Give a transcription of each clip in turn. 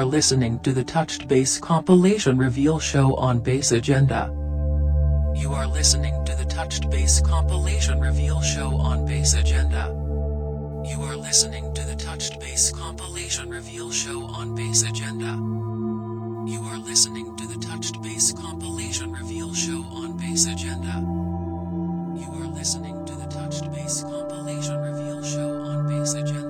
are listening to the Touched Bass compilation reveal show on Bass Agenda. You are listening to the Touched Bass compilation reveal show on Bass Agenda. You are listening to the Touched Bass compilation reveal show on Bass Agenda. You are listening to the Touched Bass compilation reveal show on Bass Agenda. You are listening to the Touched Bass compilation reveal show on Bass Agenda.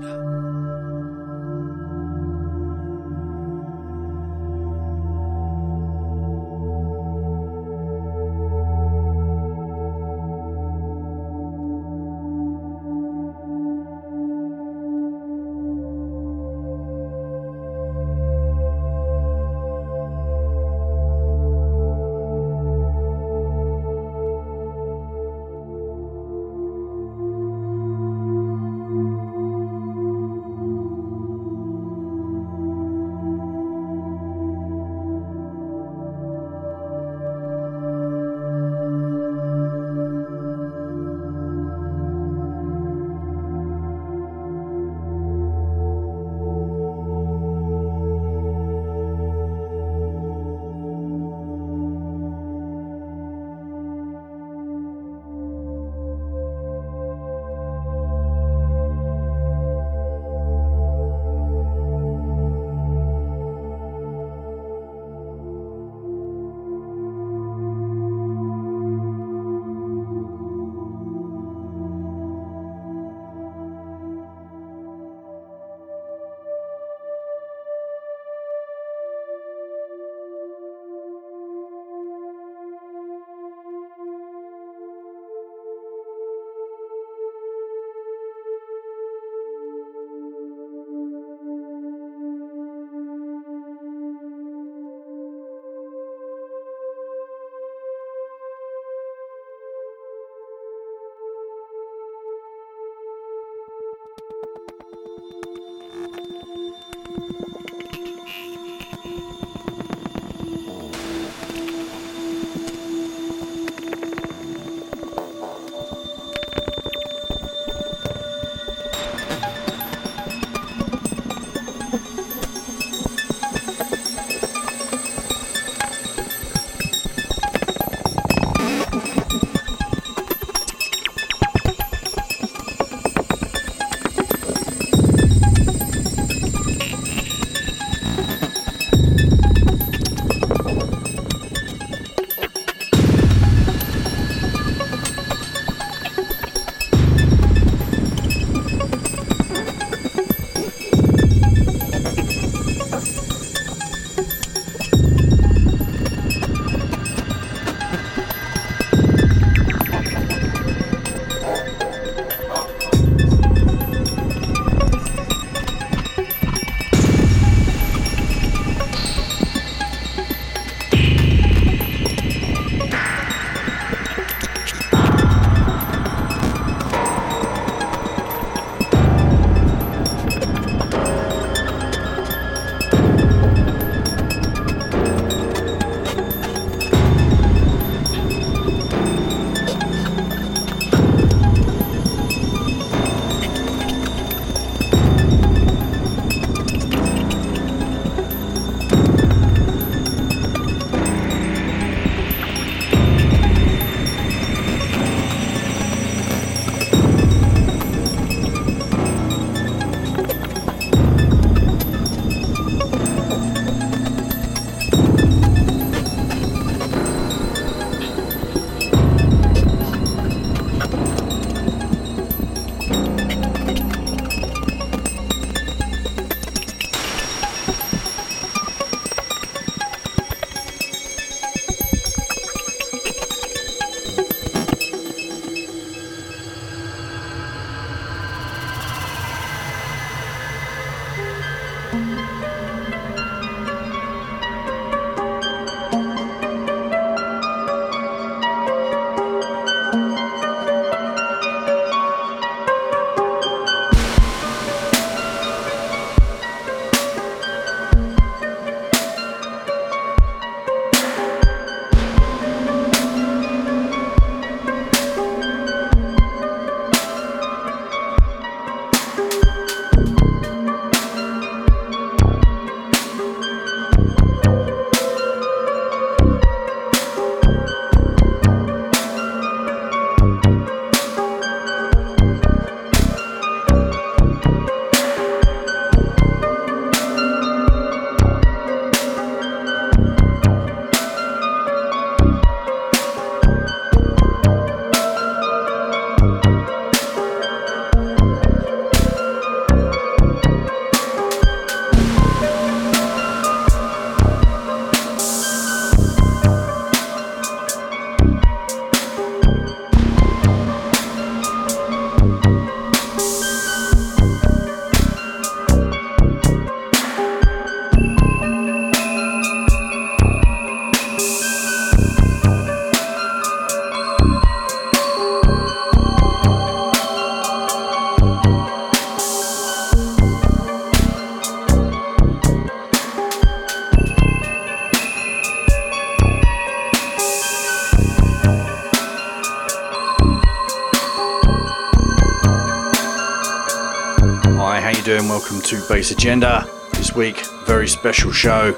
Hi, how you doing? Welcome to Bass Agenda. This week, very special show.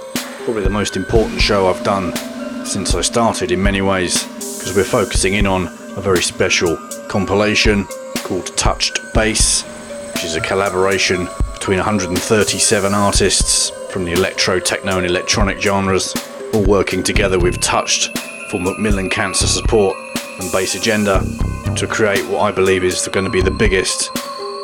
Probably the most important show I've done since I started in many ways, because we're focusing in on a very special compilation called Touched Bass, which is a collaboration between 137 artists from the electro, techno, and electronic genres, all working together with Touched for Macmillan Cancer Support and Bass Agenda to create what I believe is going to be the biggest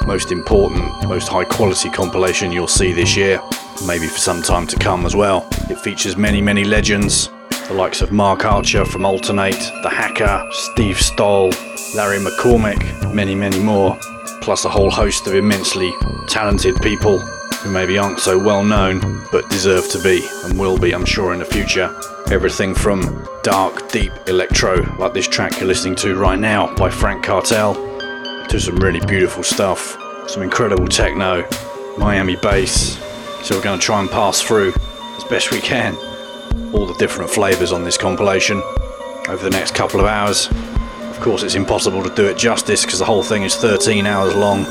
most important, most high quality compilation you'll see this year, maybe for some time to come as well. It features many, many legends, the likes of Mark Archer from Altern-8, The Hacker, Steve Stoll, Larry McCormick, many, many more, plus a whole host of immensely talented people who maybe aren't so well known but deserve to be and will be, I'm sure, in the future. Everything from dark, deep electro, like this track you're listening to right now by Frank Cartel, to some really beautiful stuff, some incredible techno, Miami bass. So we're going to try and pass through as best we can all the different flavours on this compilation over the next couple of hours. Of course, it's impossible to do it justice because the whole thing is 13 hours long,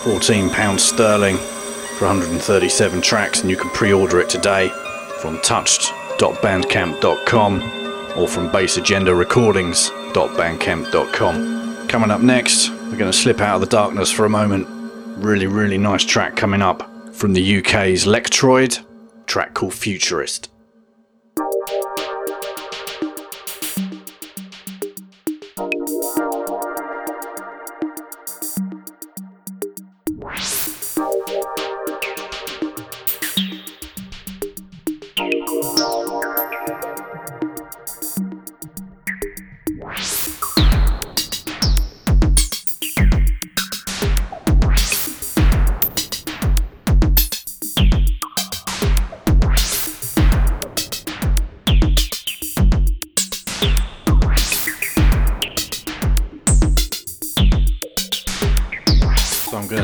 14 pounds sterling for 137 tracks, and you can pre-order it today from touched.bandcamp.com or from bassagendarecordings.bandcamp.com. Coming up next, we're going to slip out of the darkness for a moment. Really, really nice track coming up from the UK's Lectroid, track called Futurist.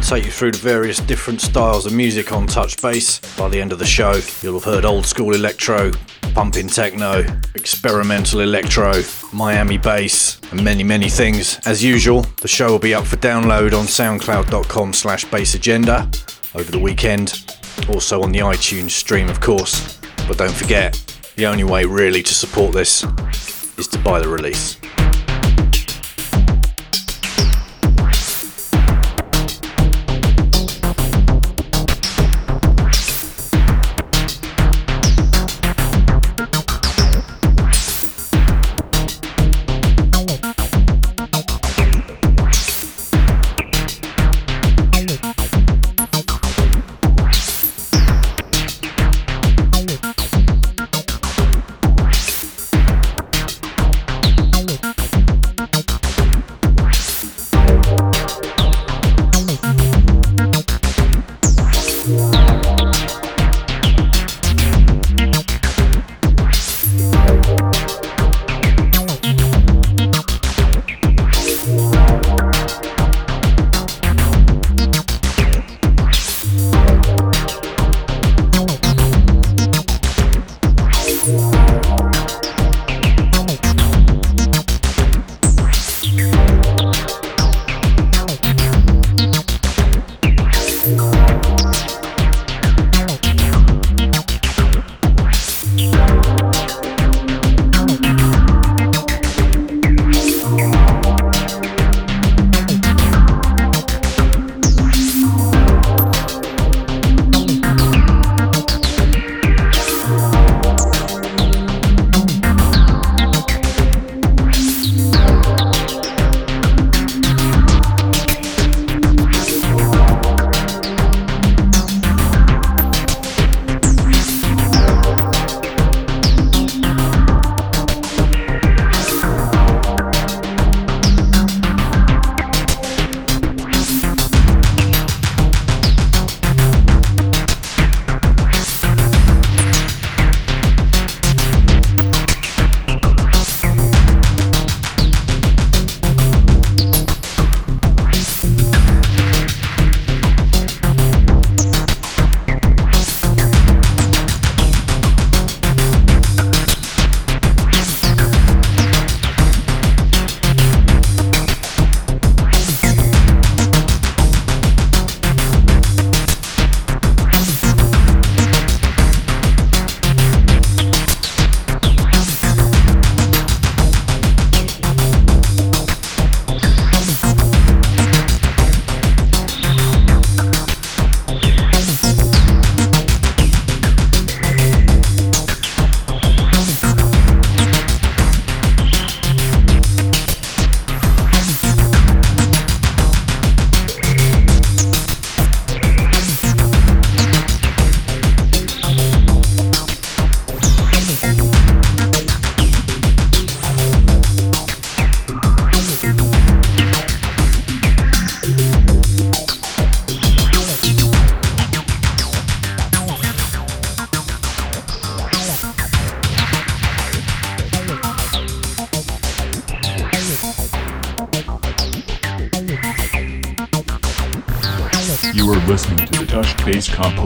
Take you through the various different styles of music on Touch Bass. By the end of the show, you'll have heard old school electro, pumping techno, experimental electro, Miami bass, and many, many things. As usual, the show will be up for download on soundcloud.com slash bassagenda over the weekend. Also on the iTunes stream, of course. But don't forget, the only way really to support this is to buy the release.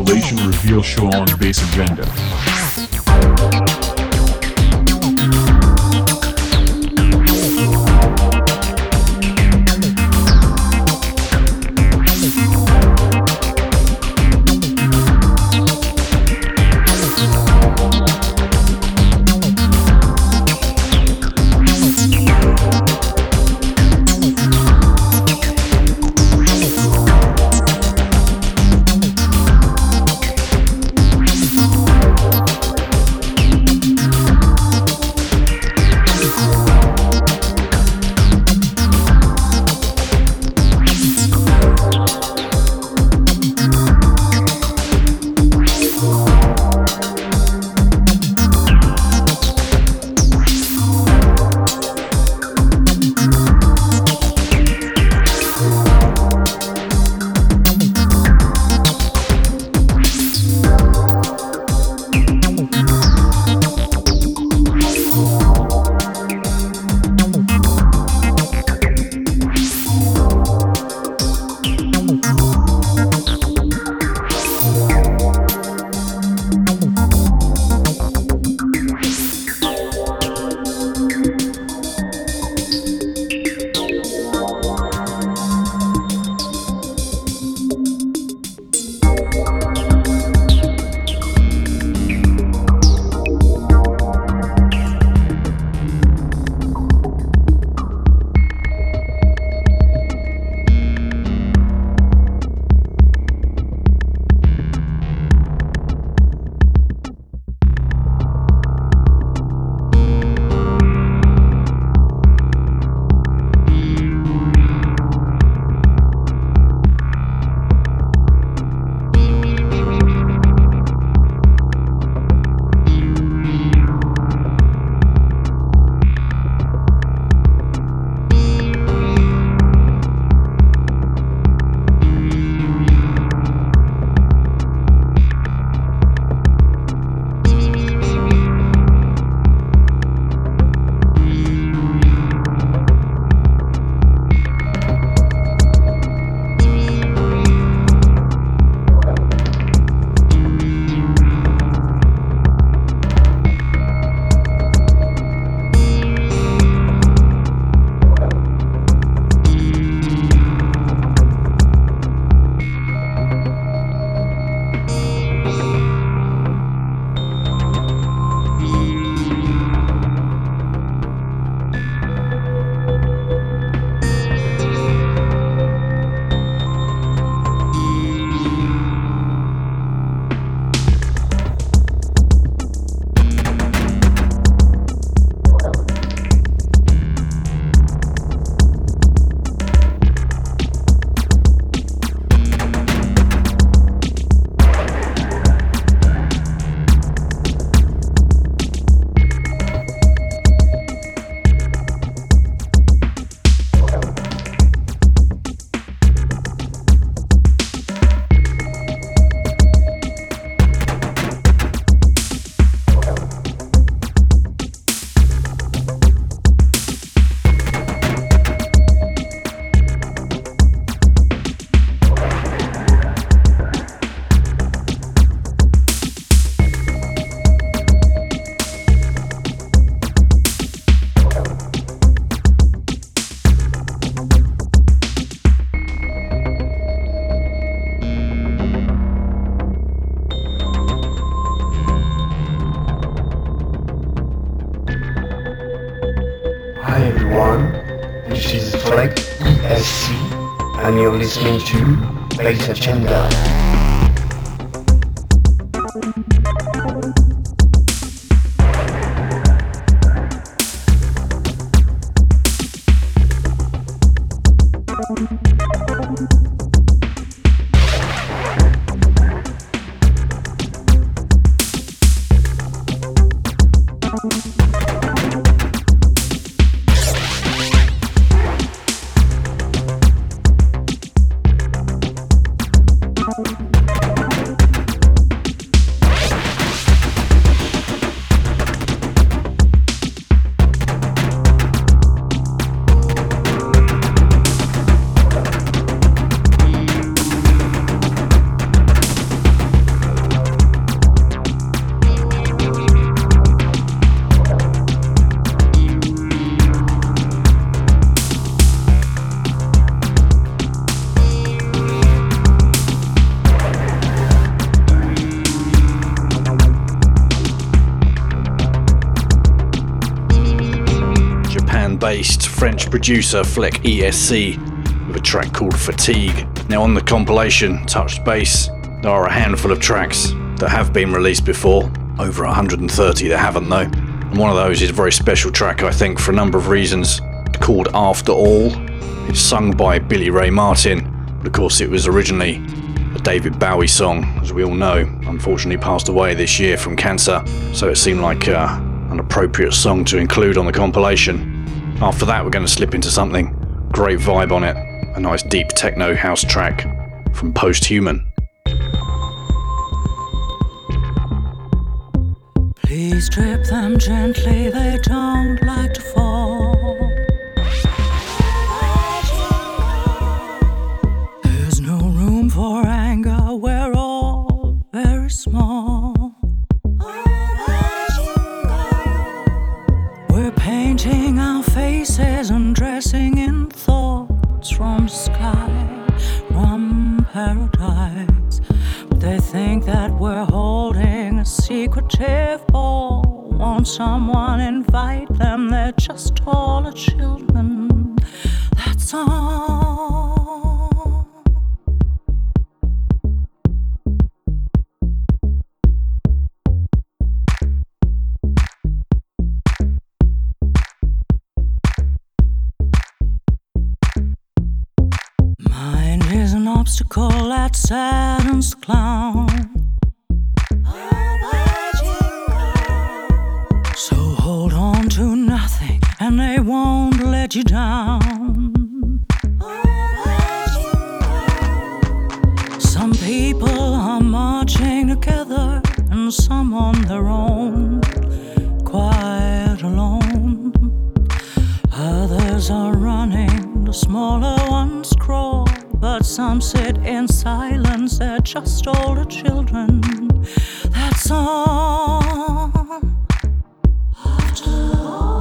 Compilation reveal show on Bass Agenda. Listening to Bass Agenda. Based French producer Fleck ESC with a track called Fatigue. Now, on the compilation Touched Bass, there are a handful of tracks that have been released before, over 130 that haven't though. And one of those is a very special track, I think, for a number of reasons, called After All. It's sung by Billie Ray Martin, but of course, it was originally a David Bowie song, as we all know. Unfortunately, passed away this year from cancer, so it seemed like uh, an appropriate song to include on the compilation. After that, we're going to slip into something great vibe on it a nice deep techno house track from Posthuman. Please trip them gently, they don't like to fall. Faces and dressing in thoughts from sky, from paradise. But they think that we're holding a secretive ball. Won't someone invite them? They're just all the children. That's all. Obstacle that the clown. So hold on to nothing, and they won't let you down. Some people are marching together, and some on their own, quite alone. Others are running, the smaller ones crawl, but some sit in silence, they're just older children. That's all. I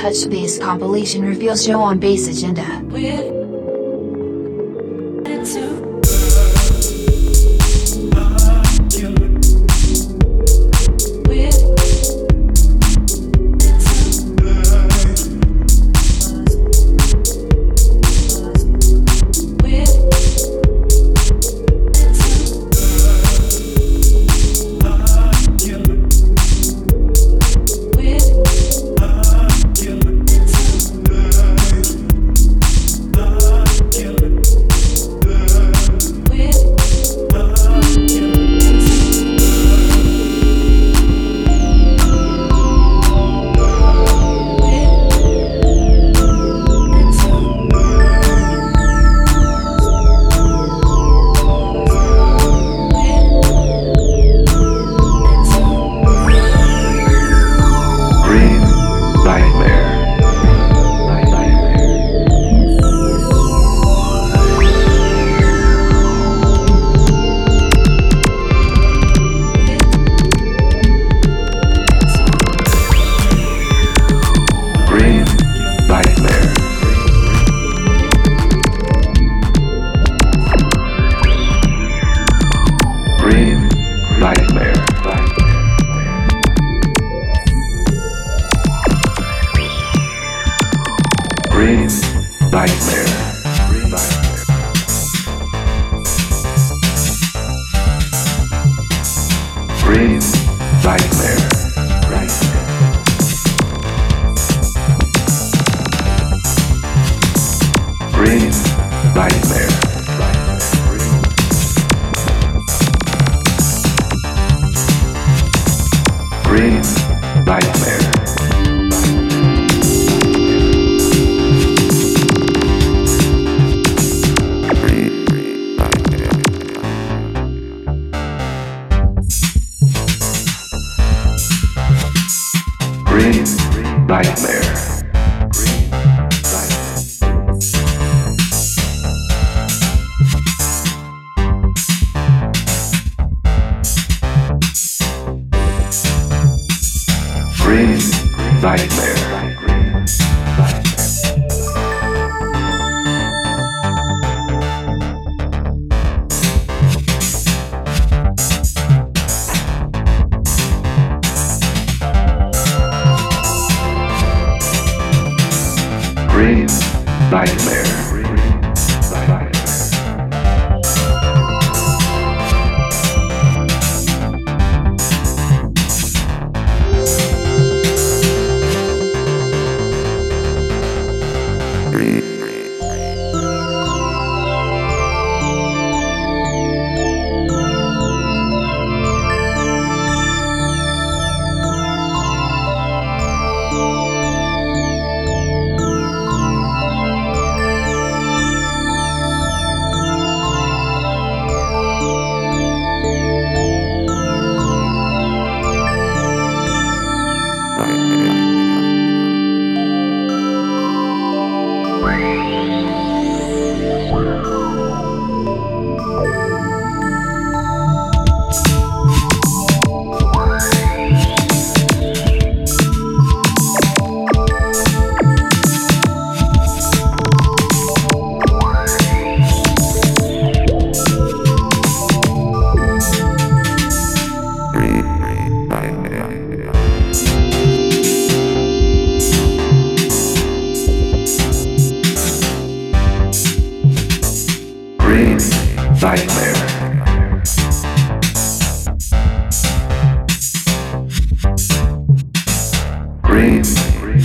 Touch Bass compilation reveal show on Bass Agenda.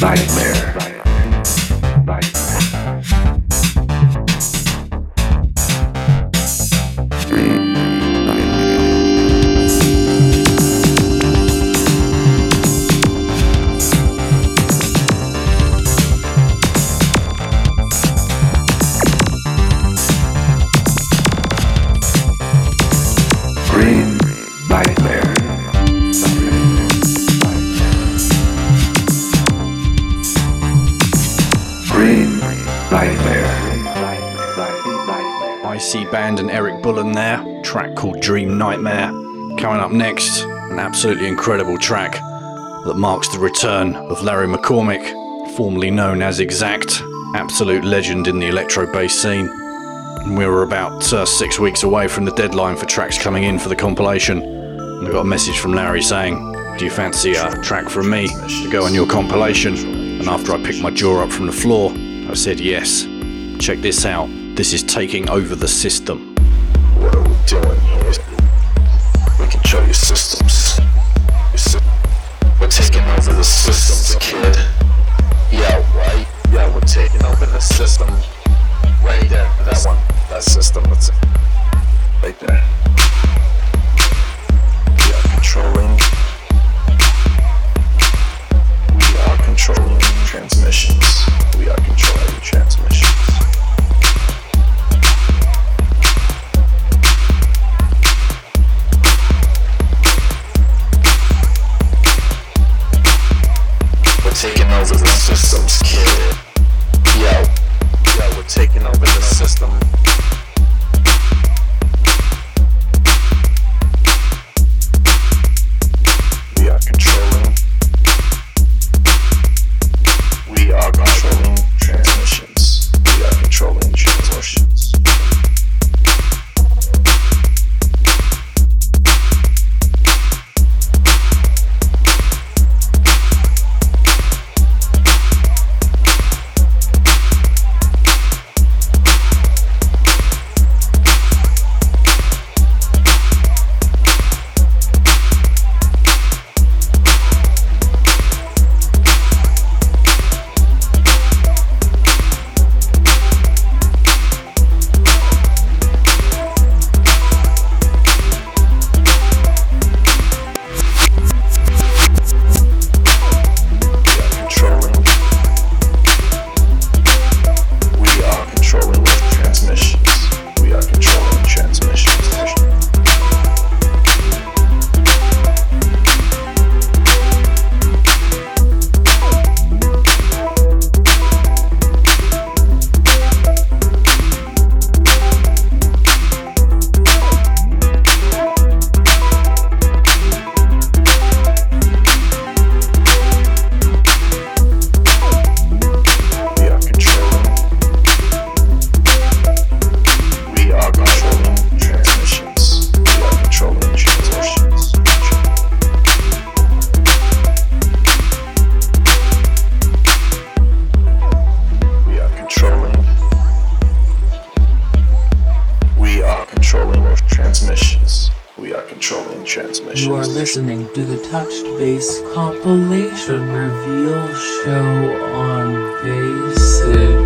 Dream Nightmare. Coming up next, an absolutely incredible track that marks the return of Larry McCormick, formerly known as Exact, absolute legend in the electro bass scene. And we were about uh, six weeks away from the deadline for tracks coming in for the compilation, and I got a message from Larry saying, Do you fancy a track from me to go on your compilation? And after I picked my jaw up from the floor, I said yes. Check this out. This is taking over the system. What are we doing here? Your systems. Your sy- we're taking over the systems, kid. Yeah, right. Yeah, we're taking over the system. Right there. That one. That system. That's it. Right there. We are controlling. We are controlling transmissions. We are controlling transmissions. Controlling. You are listening to the Touched Bass compilation reveal show on Bass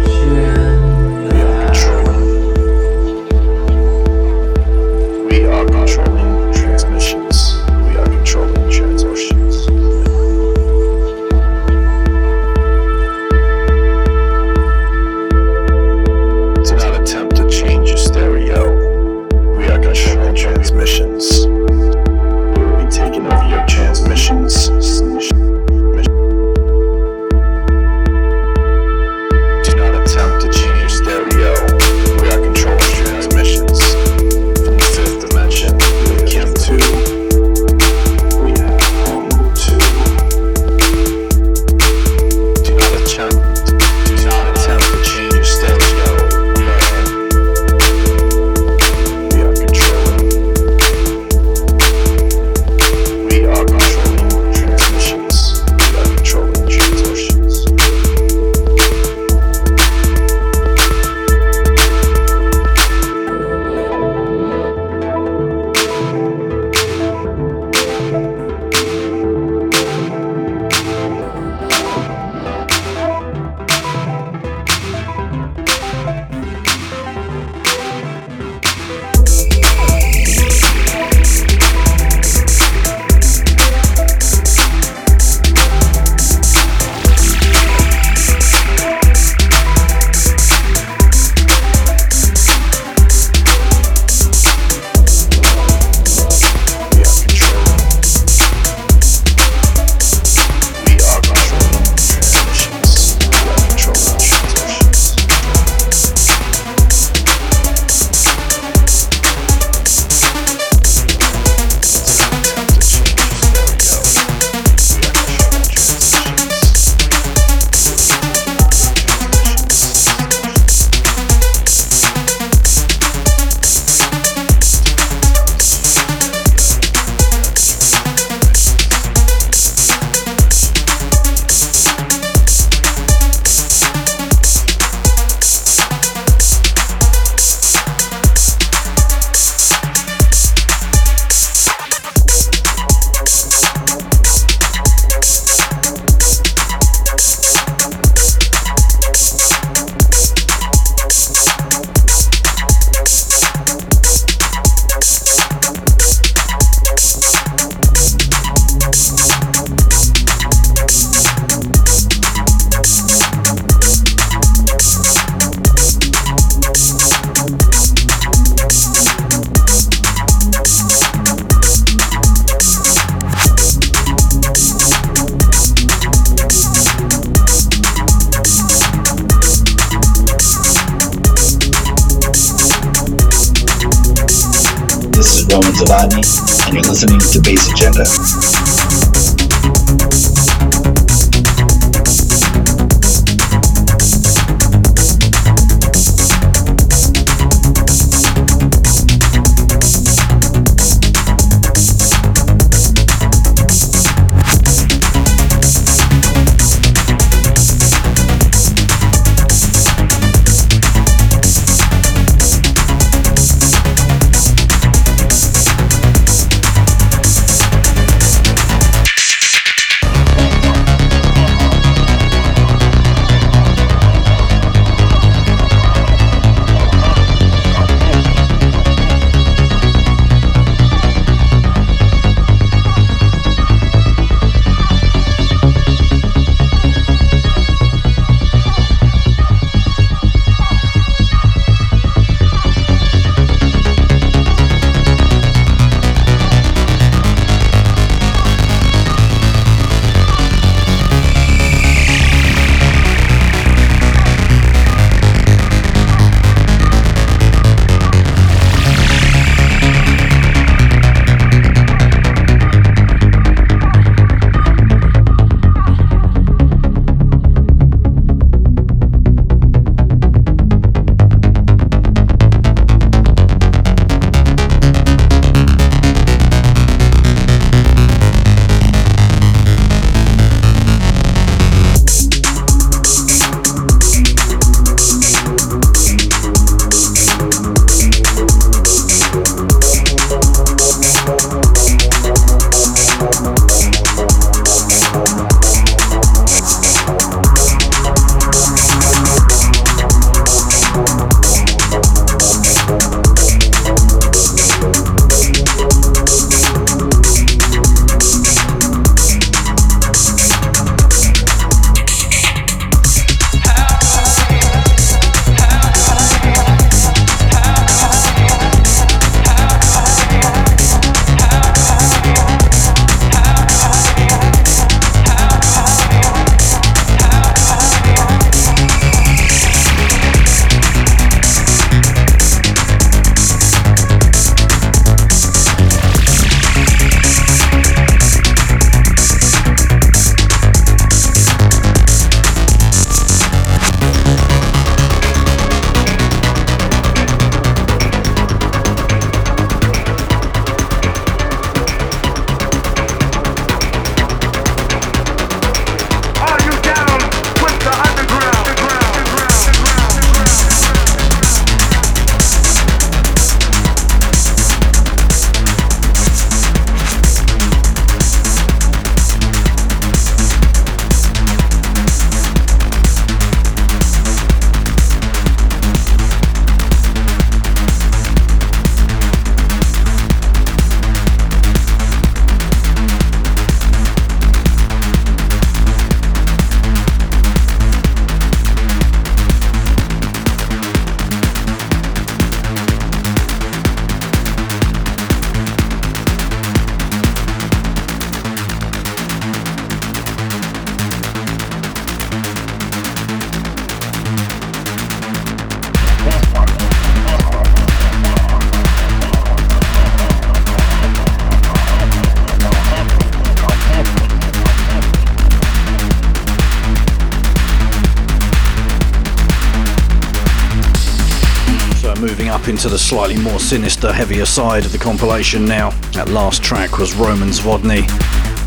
slightly more sinister, heavier side of the compilation now. That last track was Roman Zvodny,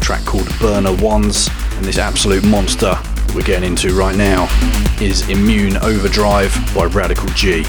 track called Burner Ones, and this absolute monster that we're getting into right now is Immune Overdrive by Radical G.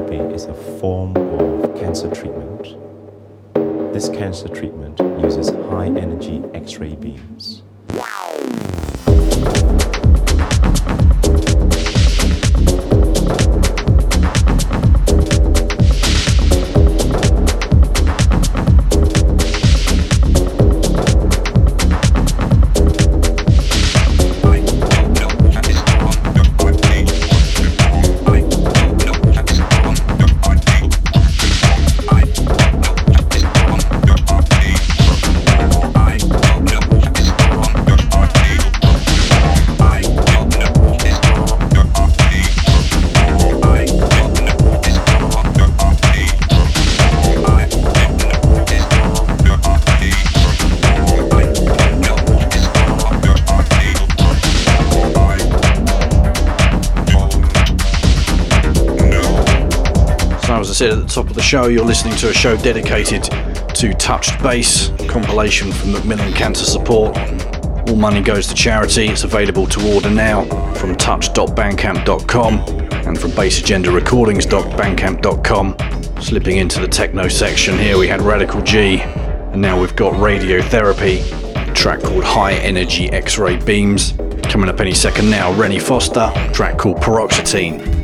therapy is a form of cancer treatment. This cancer treatment uses high energy X ray beams. Said at the top of the show, you're listening to a show dedicated to Touched Bass, compilation from Macmillan Cancer Support. All money goes to charity. It's available to order now from touch.bandcamp.com and from bassagendarecordings.bandcamp.com. Slipping into the techno section here, we had Radical G, and now we've got Radiotherapy, a track called High Energy X Ray Beams. Coming up any second now, Rennie Foster, track called Paroxetine.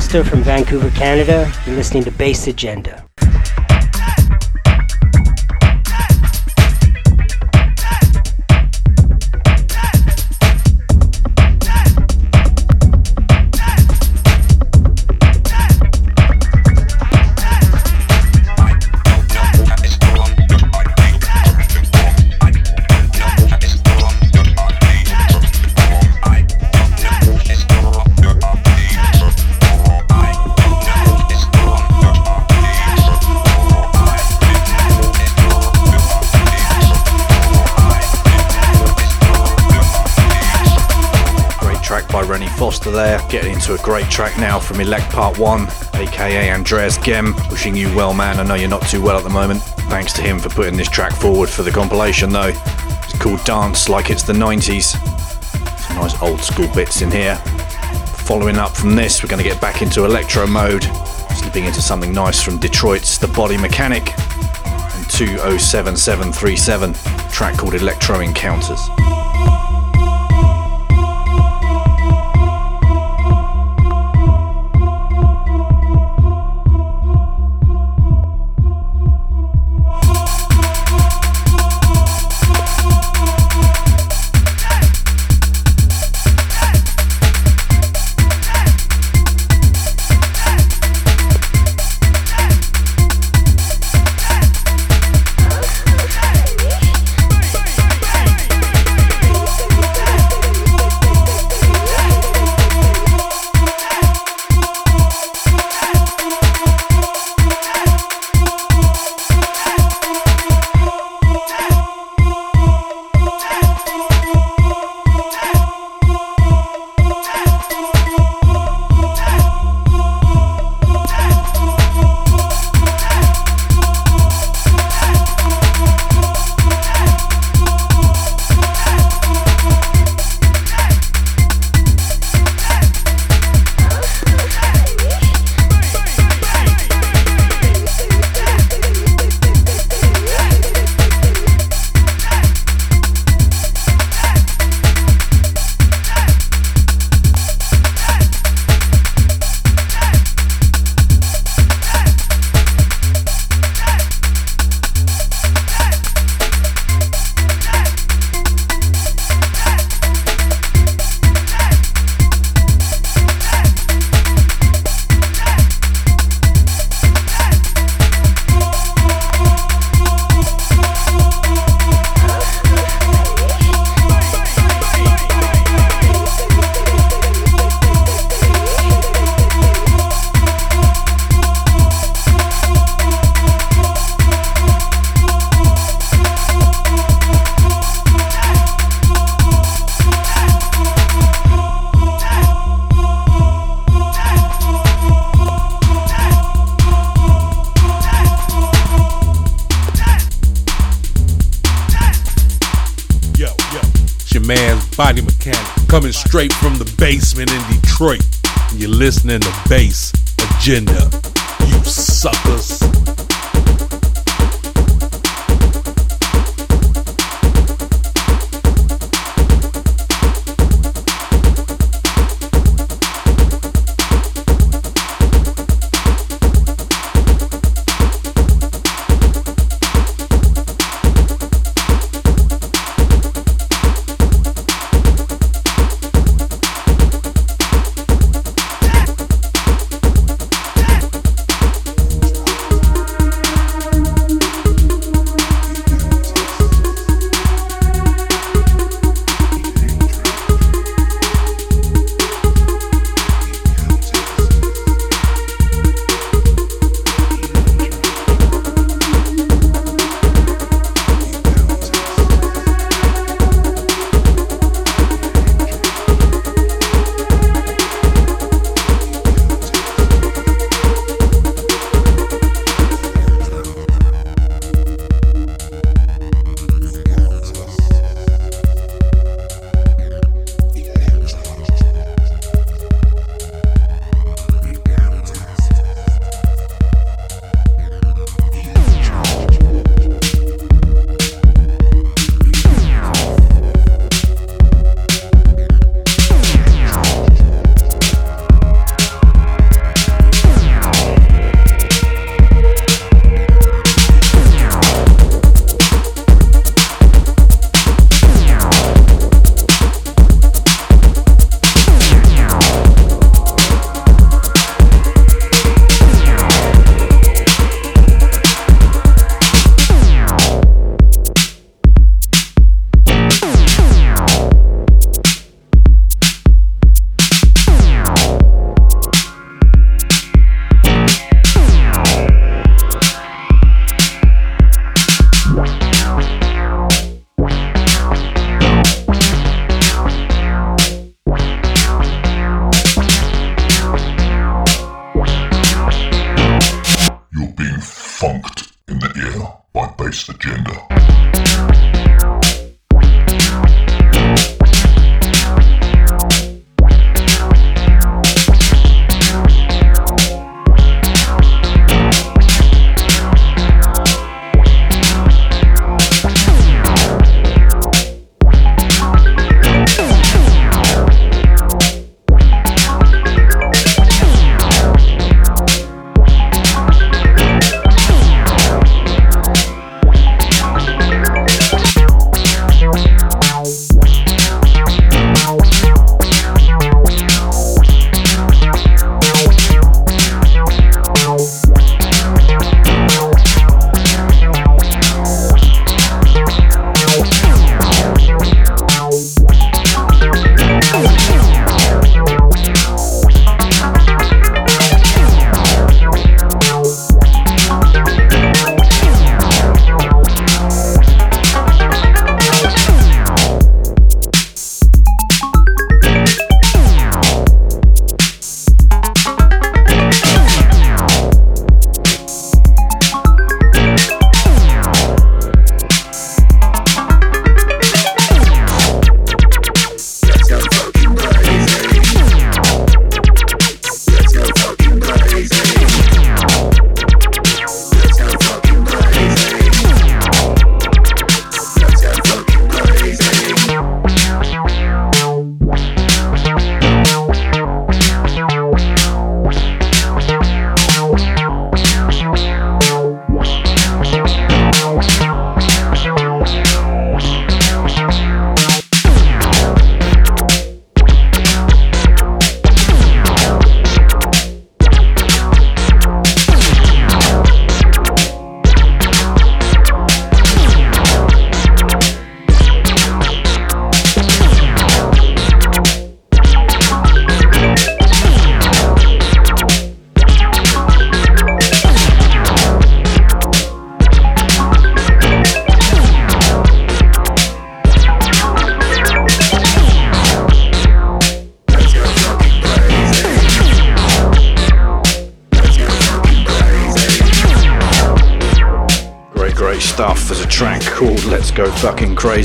Foster from Vancouver, Canada. You're listening to Bass Agenda. Getting into a great track now from Elect Part 1, aka Andreas Gehm. Wishing you well, man. I know you're not too well at the moment. Thanks to him for putting this track forward for the compilation, though. It's called Dance Like It's the 90s. Some nice old school bits in here. Following up from this, we're going to get back into electro mode, slipping into something nice from Detroit's The Body Mechanic and 207737, track called Electro Encounters. In Detroit. You're listening to Bass Agenda. You suckers.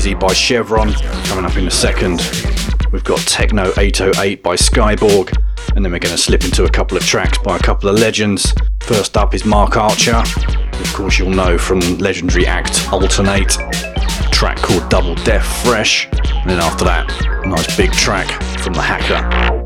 Crazy by Chevron. Coming up in a second, we've got Techno 808 by Skyborg, and then we're going to slip into a couple of tracks by a couple of legends. First up is Mark Archer, of course you'll know from legendary act Altern-8, track called Double Death Fresh, and then after that, a nice big track from The Hacker.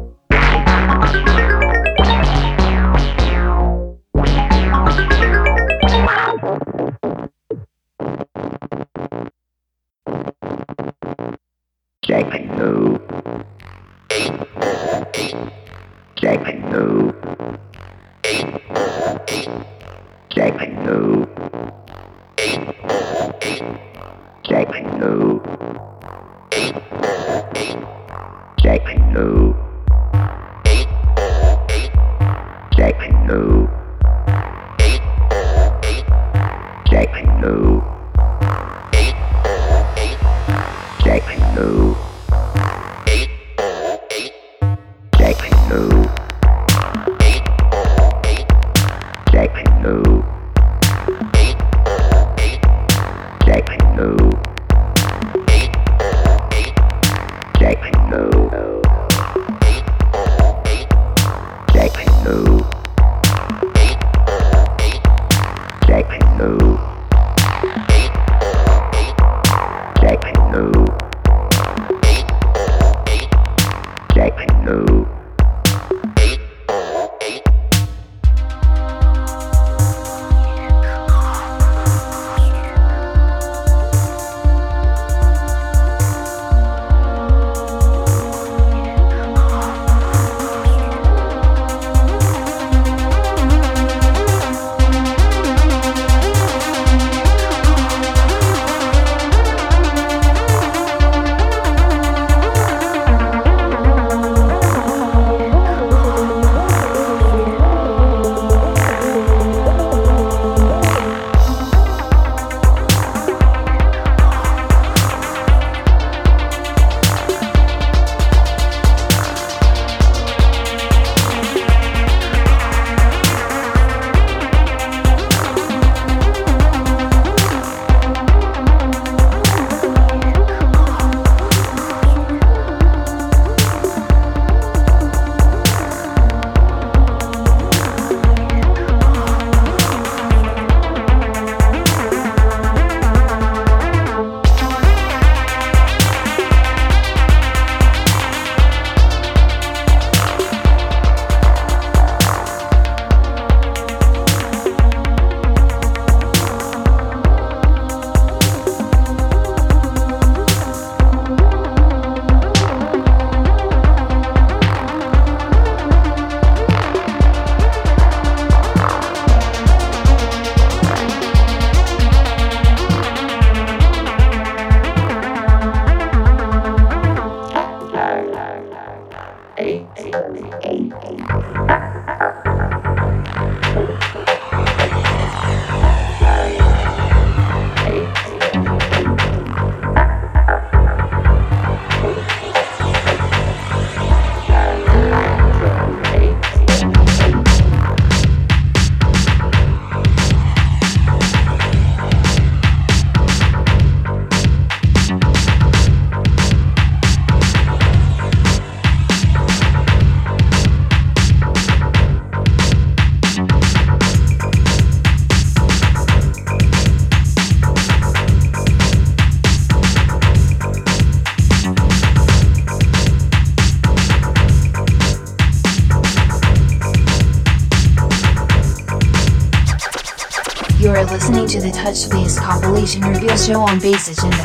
Touched Bass compilation reveal show on Bass Agenda.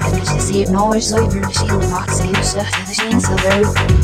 I wish to no, it's over, Box, Silver.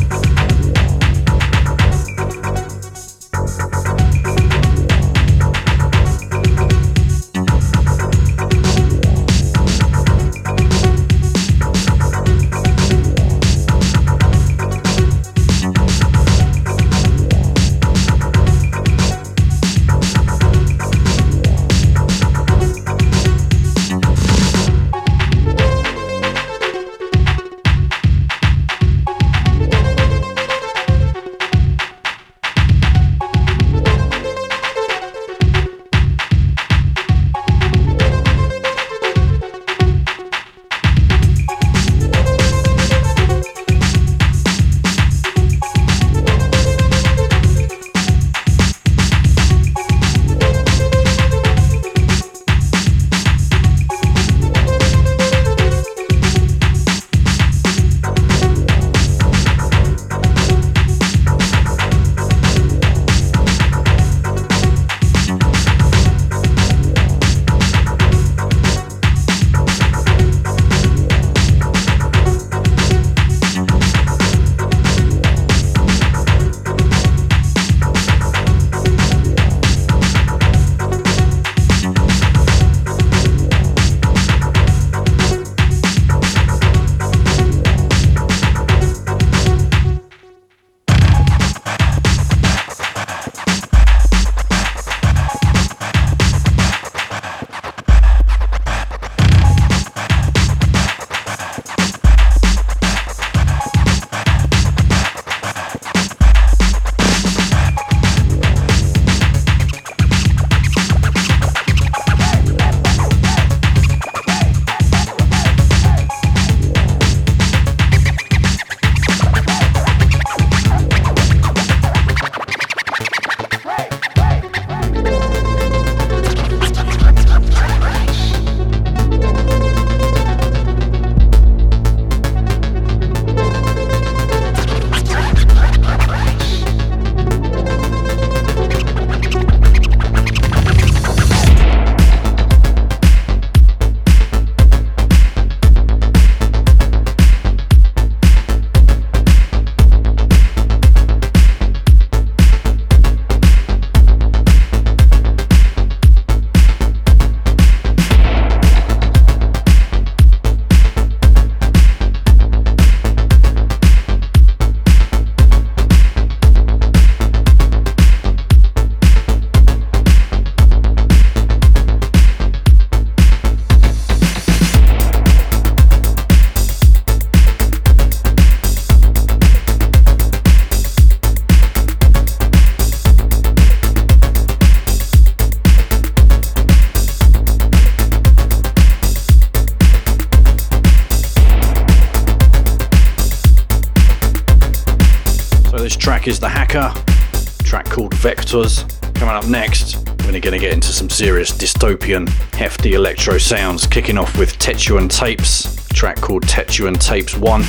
Electro sounds, kicking off with Tetuan Tapes, track called Tetuan Tapes 1.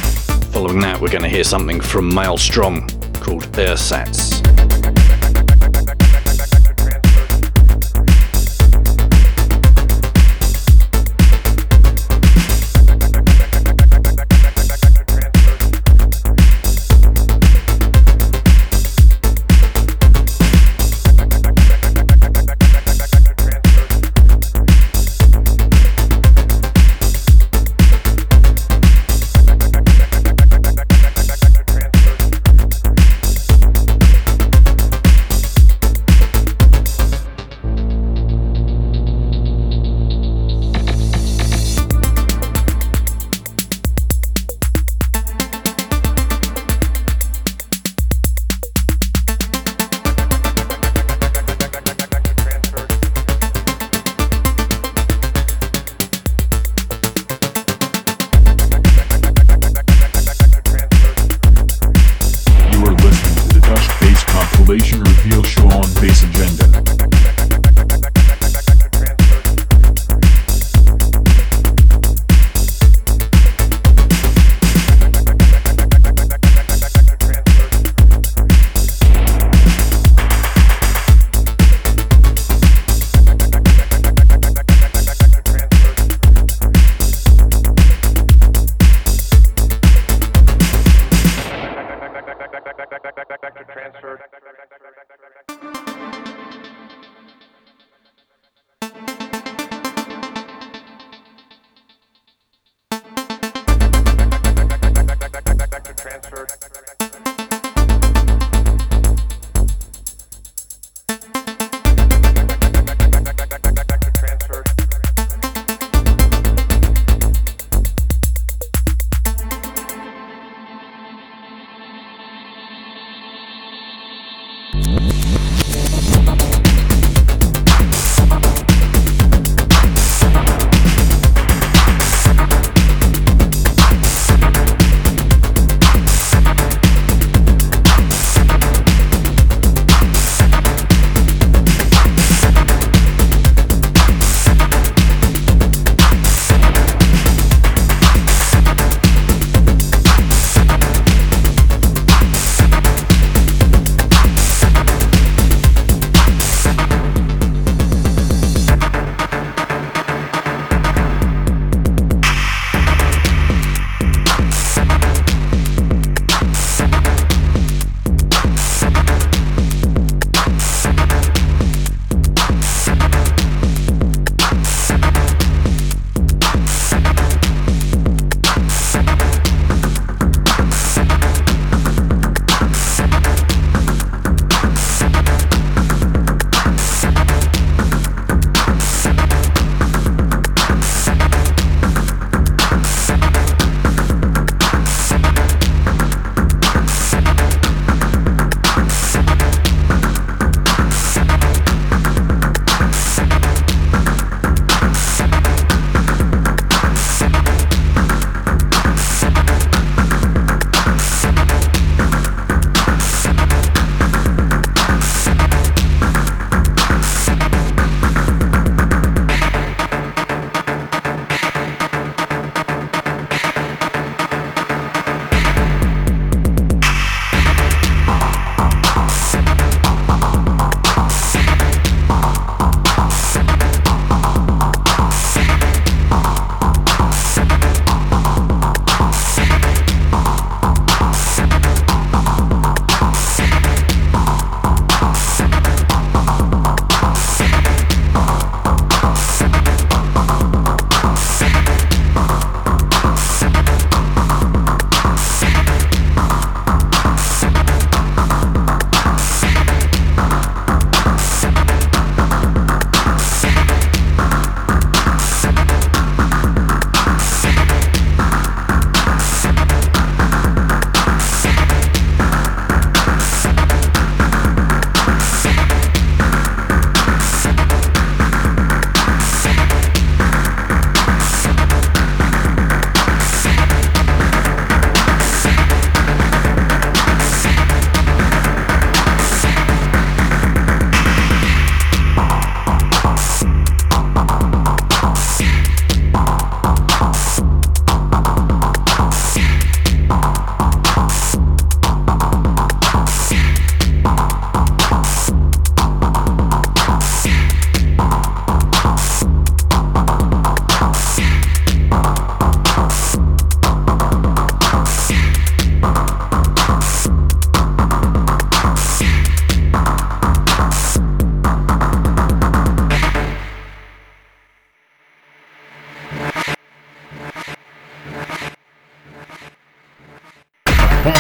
Following that, we're going to hear something from Maelstrom called Ersatz.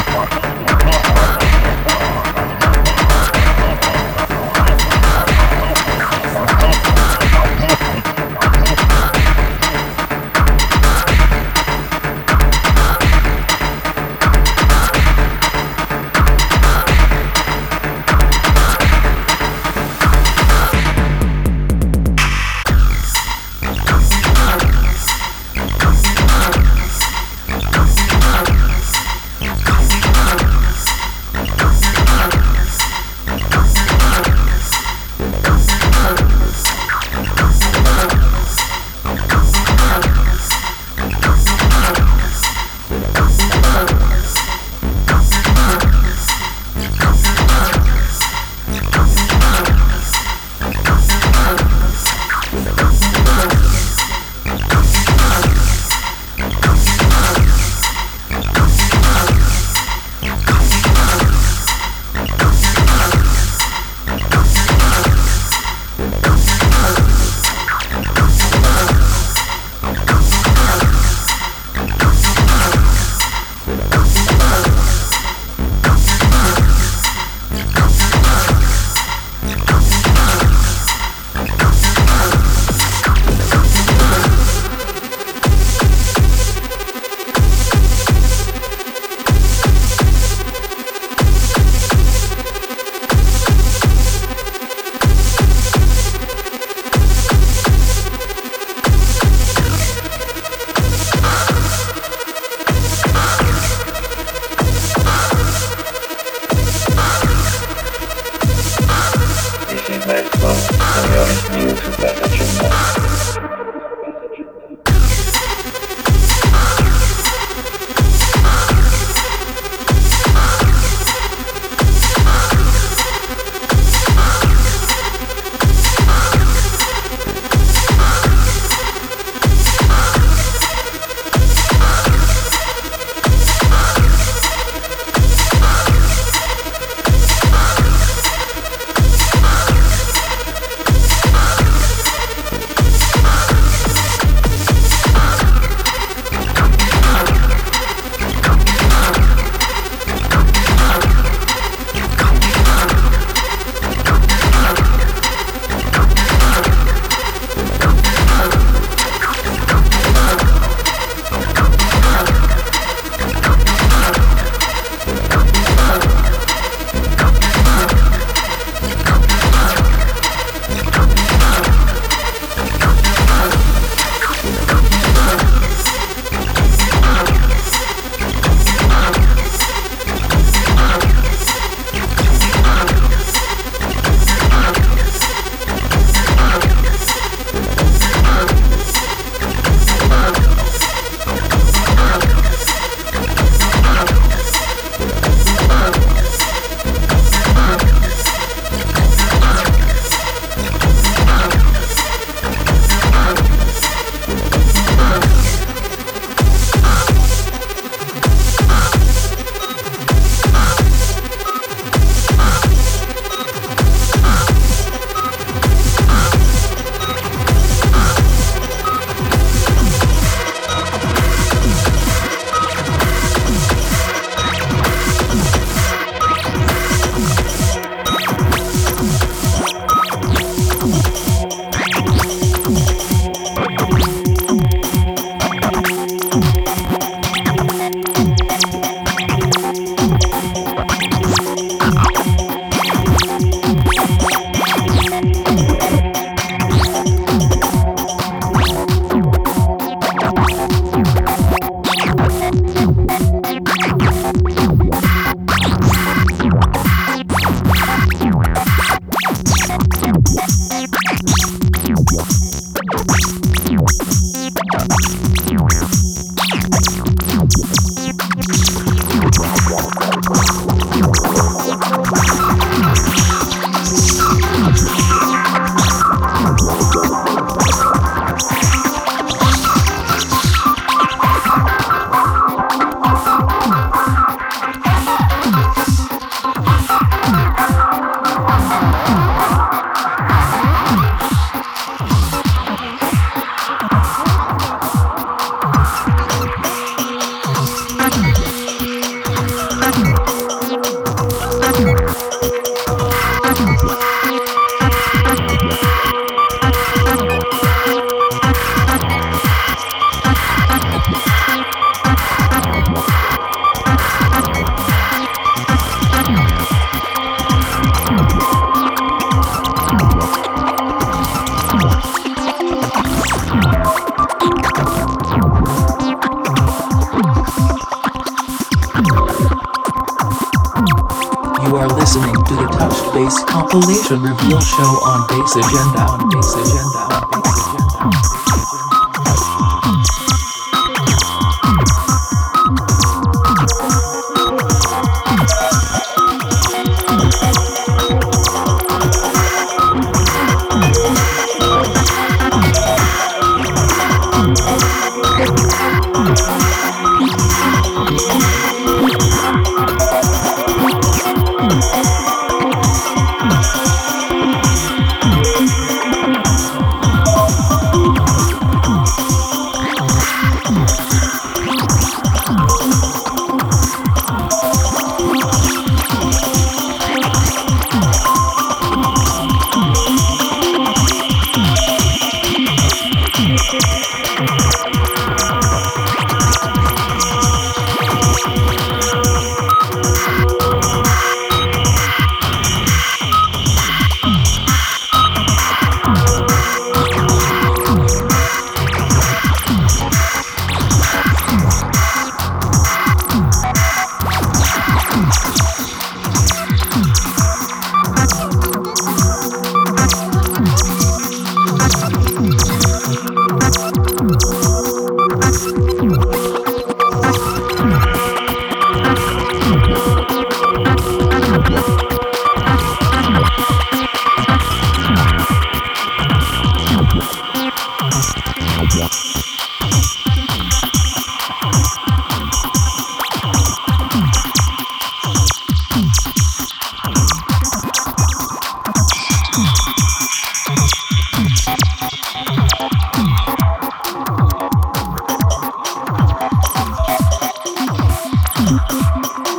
Park.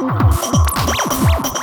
ハハハハ!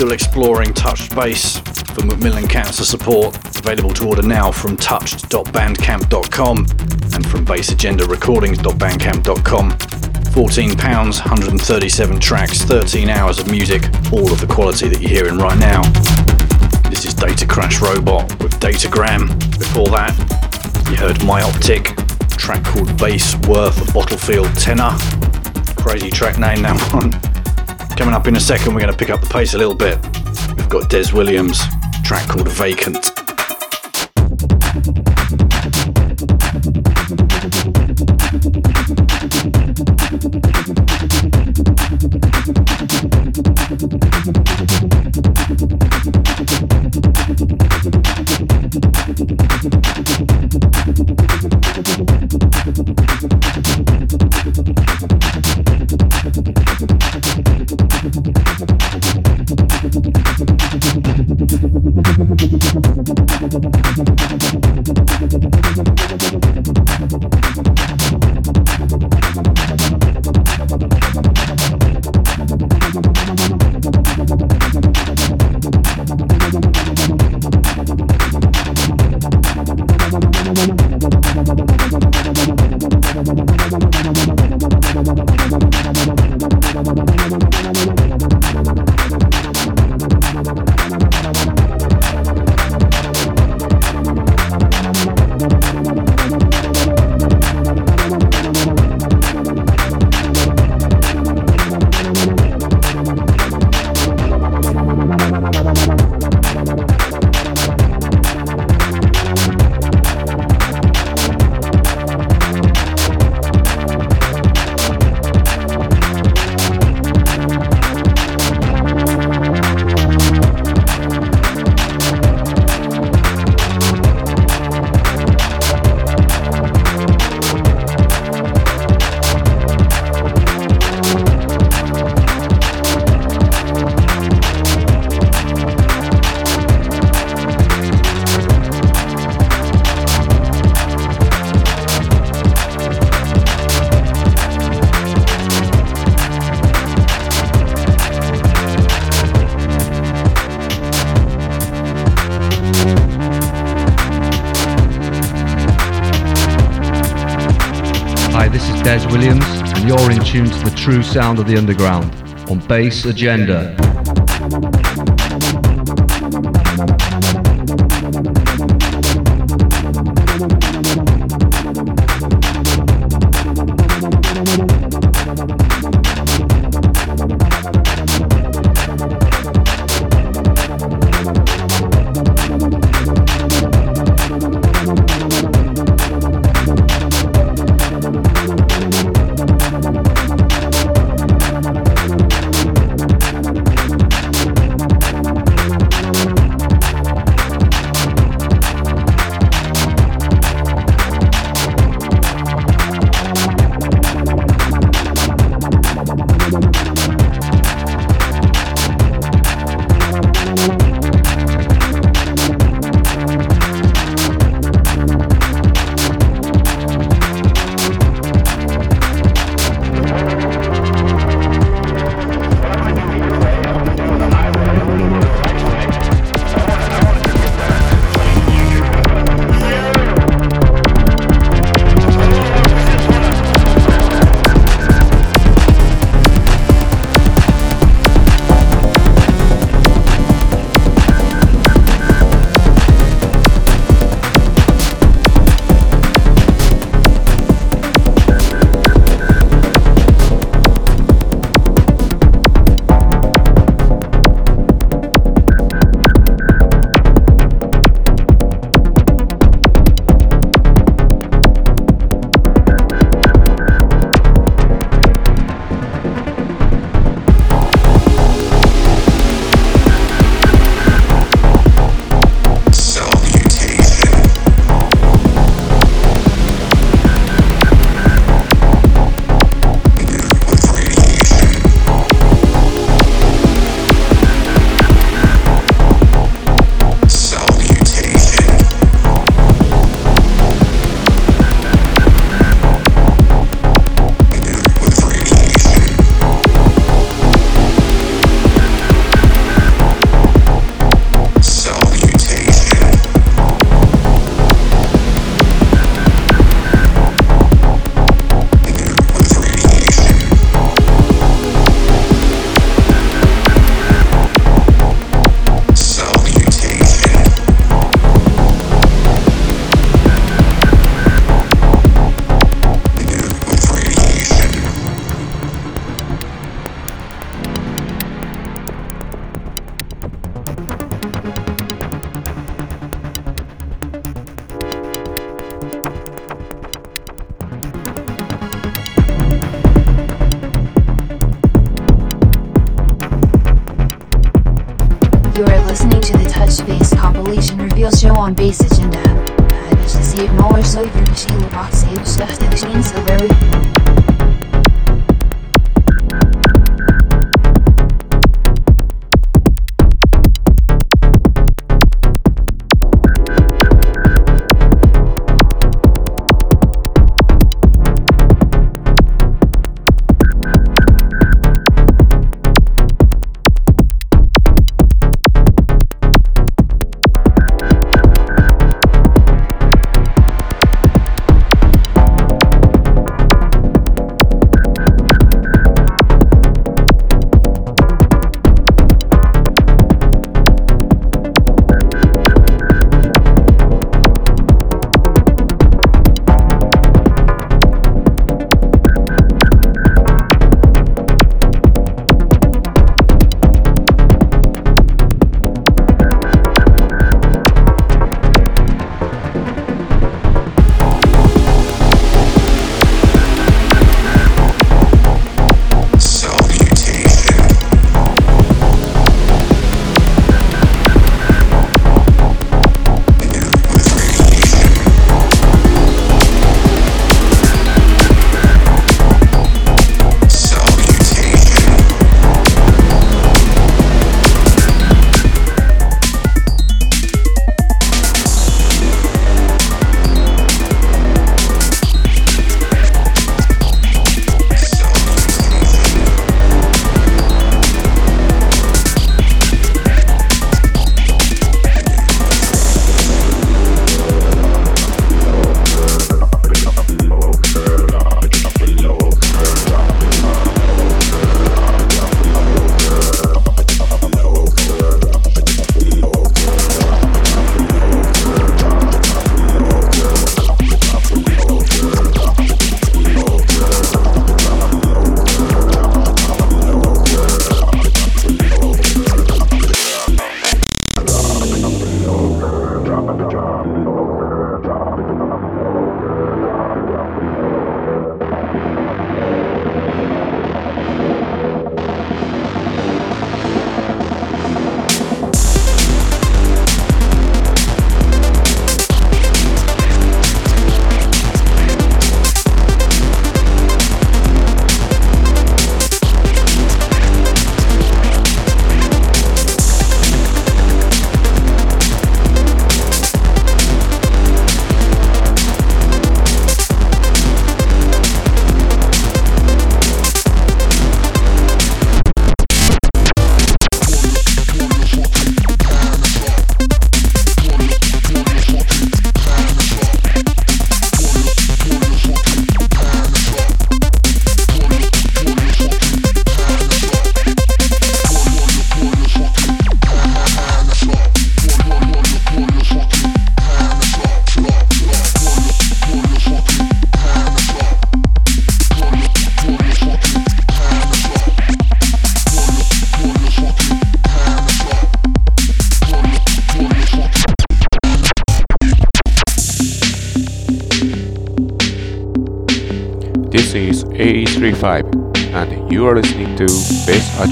Still exploring Touched Bass for Macmillan Cancer support, available to order now from touched.bandcamp.com and from bassagendarecordings.bandcamp.com. £14, 137 tracks, 13 hours of music, all of the quality that you're hearing right now. This is Data Crash Robot with Datagram. Before that, you heard My Optic, track called Bass Worth a Bottlefield Tenor. Crazy track name, that one. Coming up in a second, we're going to pick up the pace a little bit. We've got Des Williams, track called Vacant. True sound of the underground on Bass Agenda.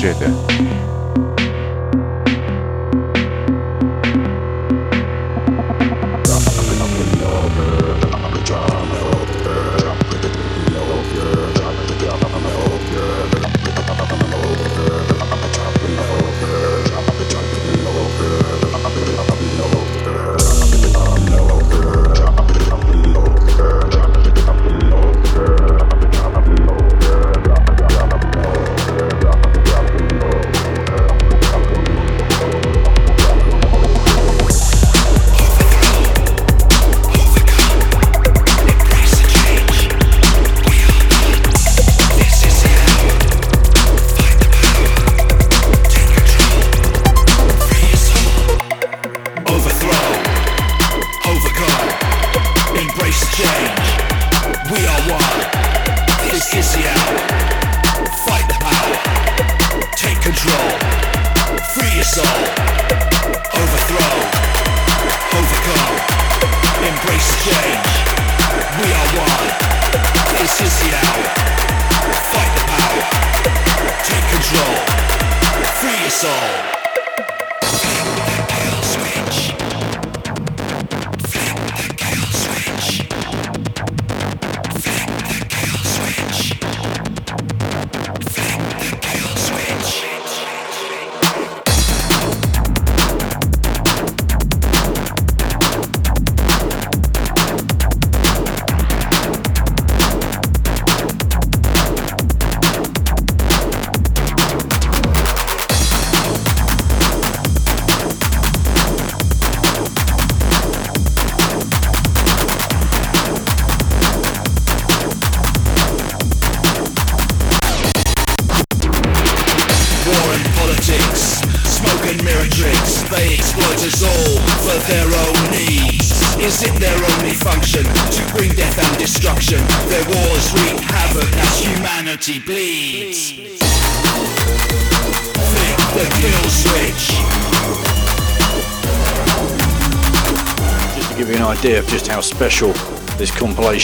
Bass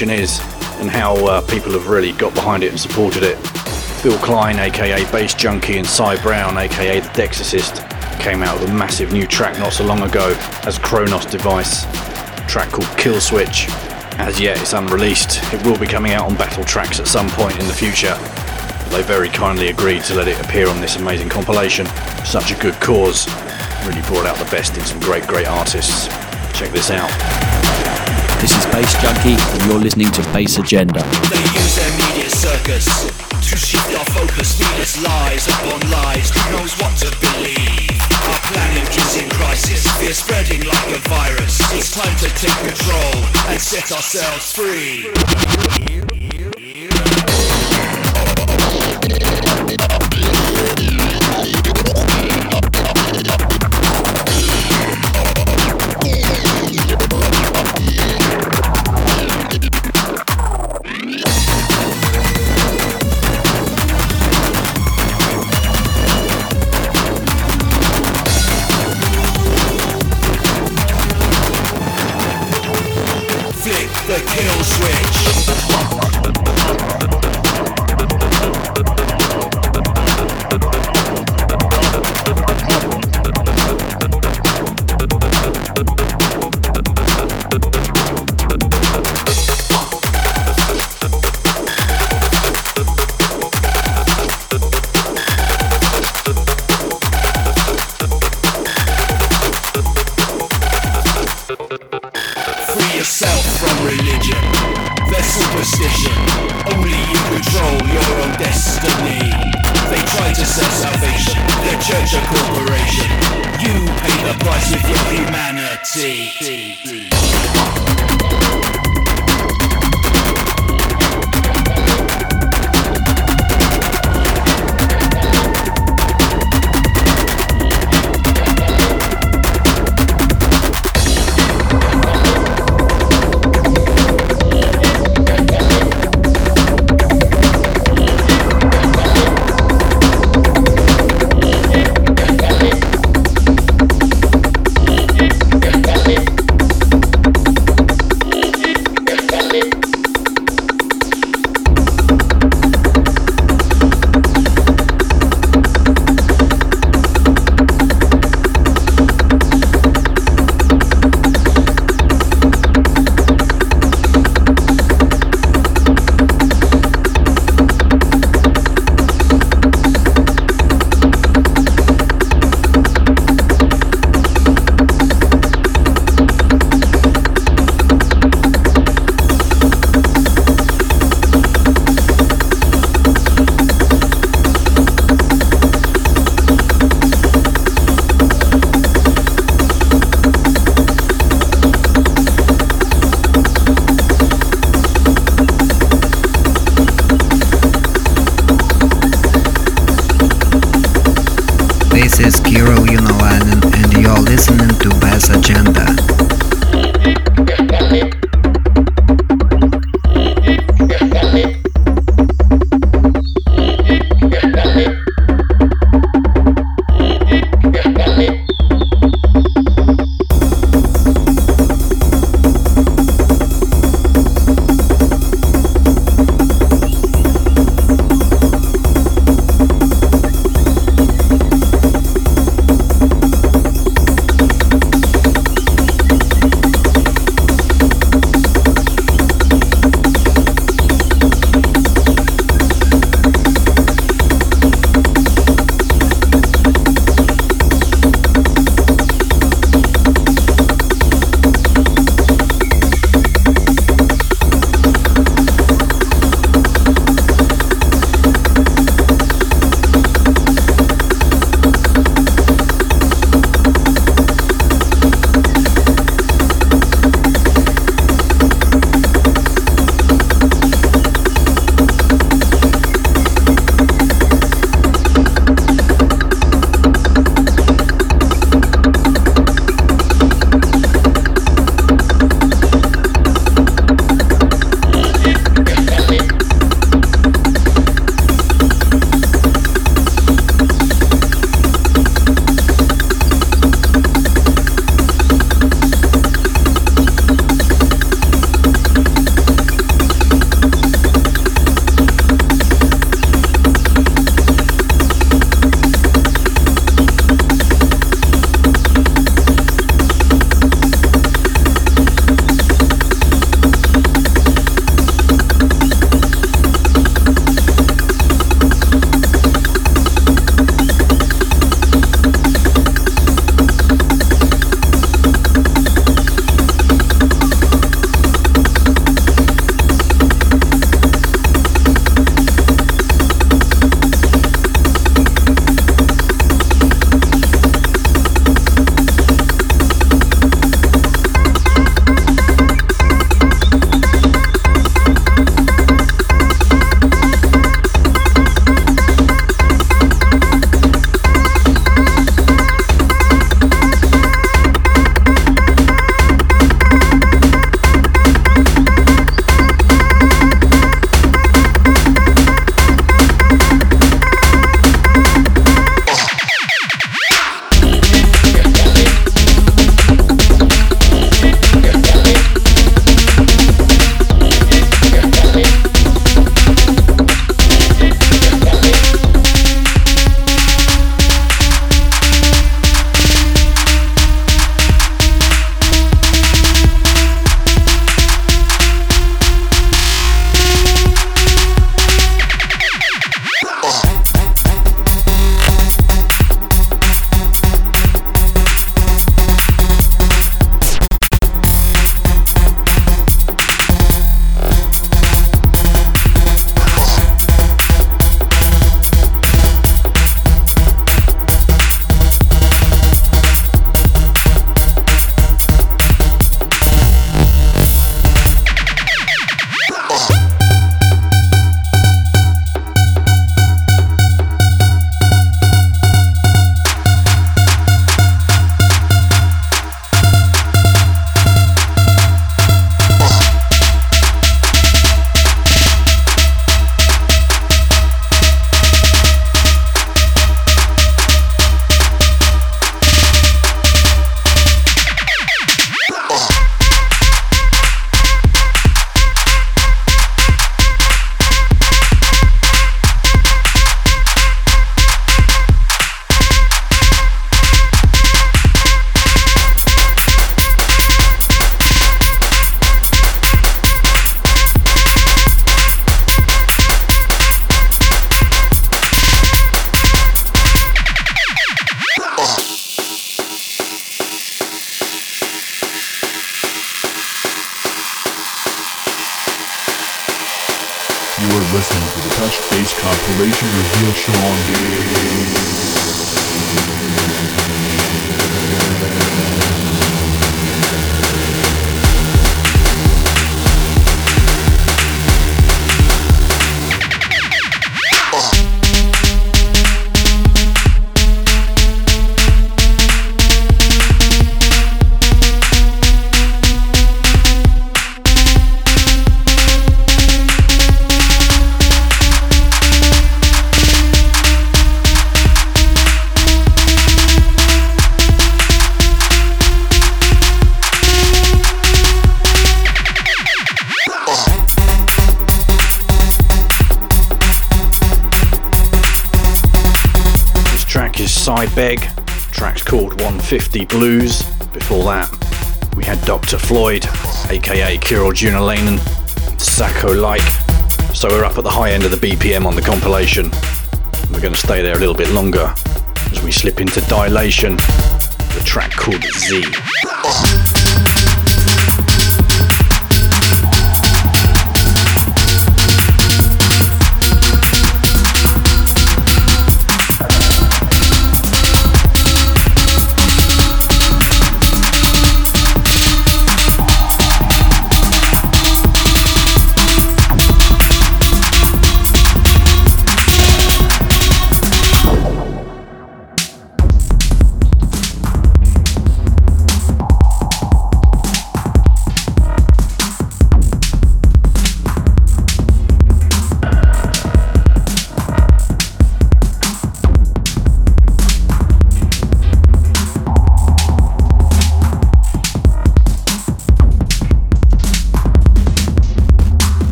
compilation is and how uh, people have really got behind it and supported it. Phil Klein, aka Bass Junkie, and Cy Brown, aka The Dexicist, came out with a massive new track not so long ago as Kronos Device, track called Kill Switch. As yet, it's unreleased. It will be coming out on Battle Tracks at some point in the future. They very kindly agreed to let it appear on this amazing compilation. Such a good cause. Really brought out the best in some great, great artists. Check this out. This is Bass Junkie, and you're listening to Bass Agenda. They use their media circus to shift our focus, feed us lies upon lies. Who knows what to believe? Our planet is in crisis, spreading like a virus. It's time to take control and set ourselves free. Reveal show Side Beg. Track's called 150 Blues. Before that, we had Dr. Floyd, aka Kirill Junalainen, Sacco Like. So we're up at the high end of the BPM on the compilation. We're going to stay there a little bit longer as we slip into Dilation, the track called Z.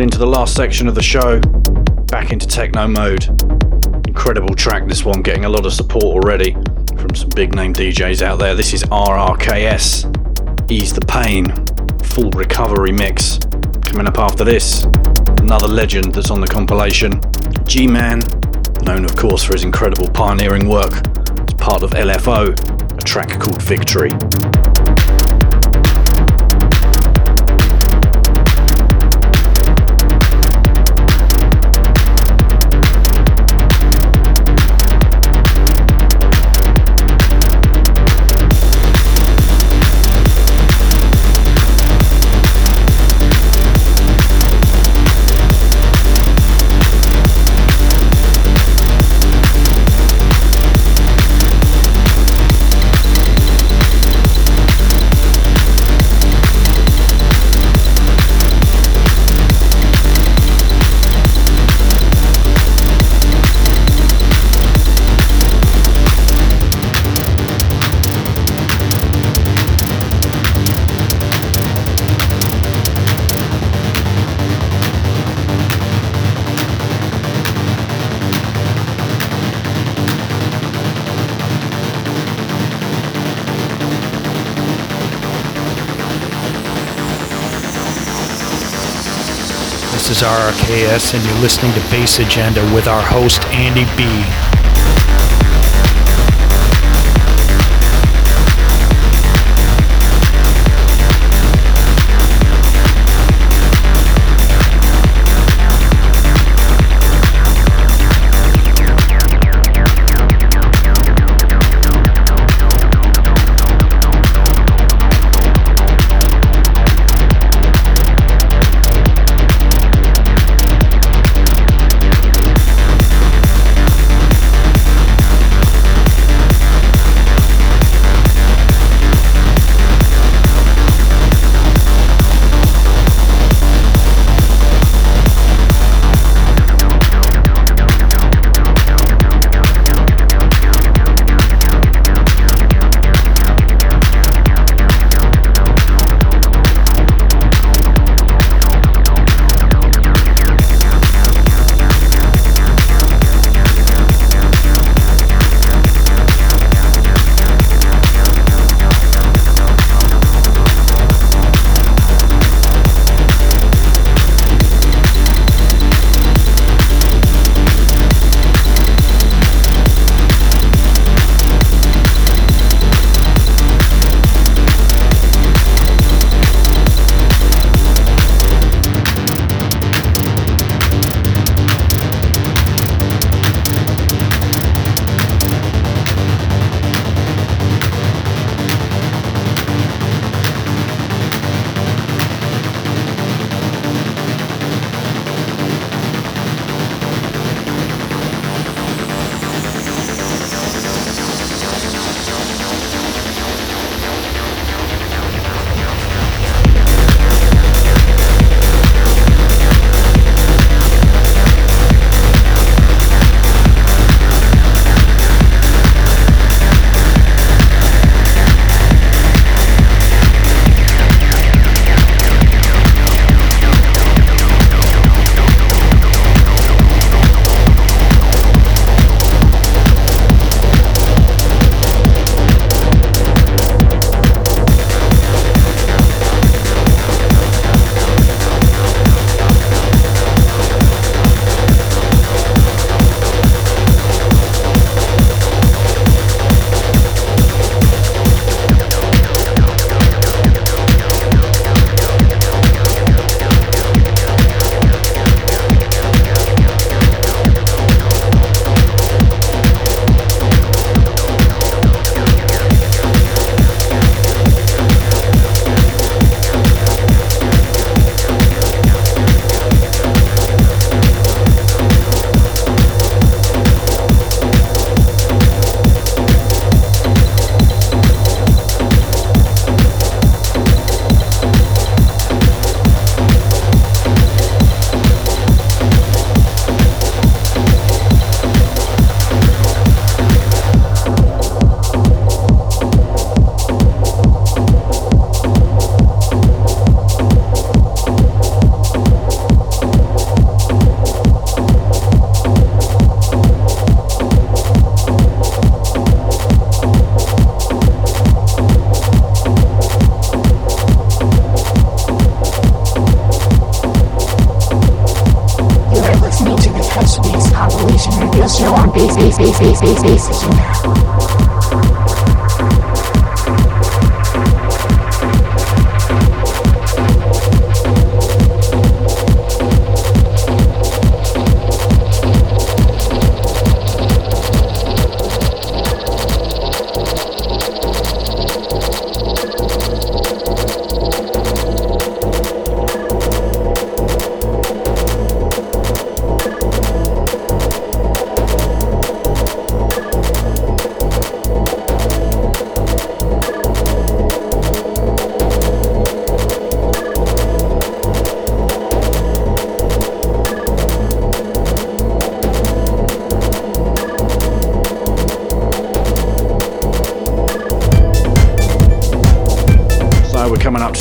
into the last section of the show, back into techno mode. Incredible track, this one, getting a lot of support already from some big name DJs out there. This is RRKS, Ease the Pain, full recovery mix. Coming up after this, another legend that's on the compilation, G Man, known of course for his incredible pioneering work as part of LFO, a track called Victory. RRKS, and you're listening to Bass Agenda with our host, Andy B.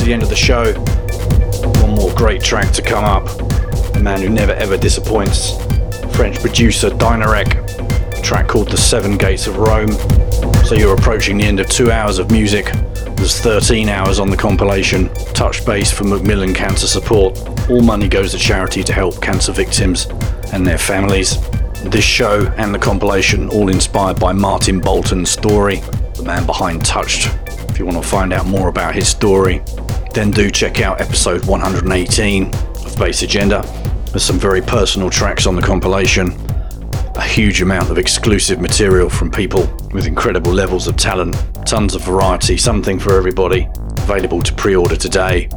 the end of the show. One more great track to come up. A man who never ever disappoints. French producer Dynarec. A track called The Seven Gates of Rome. So you're approaching the end of two hours of music. There's 13 hours on the compilation. Touched Bass for Macmillan Cancer Support. All money goes to charity to help cancer victims and their families. This show and the compilation all inspired by Martin Bolton's story, the man behind Touched. If you want to find out more about his story, then do check out episode 118 of Bass Agenda. There's some very personal tracks on the compilation, a huge amount of exclusive material from people with incredible levels of talent, tons of variety, something for everybody, available to pre order today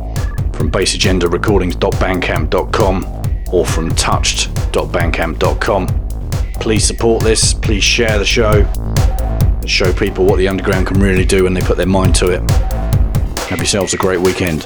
from bassagendarecordings.bandcamp.com or from touched.bandcamp.com. Please support this, please share the show, and show people what the underground can really do when they put their mind to it. Have yourselves a great weekend.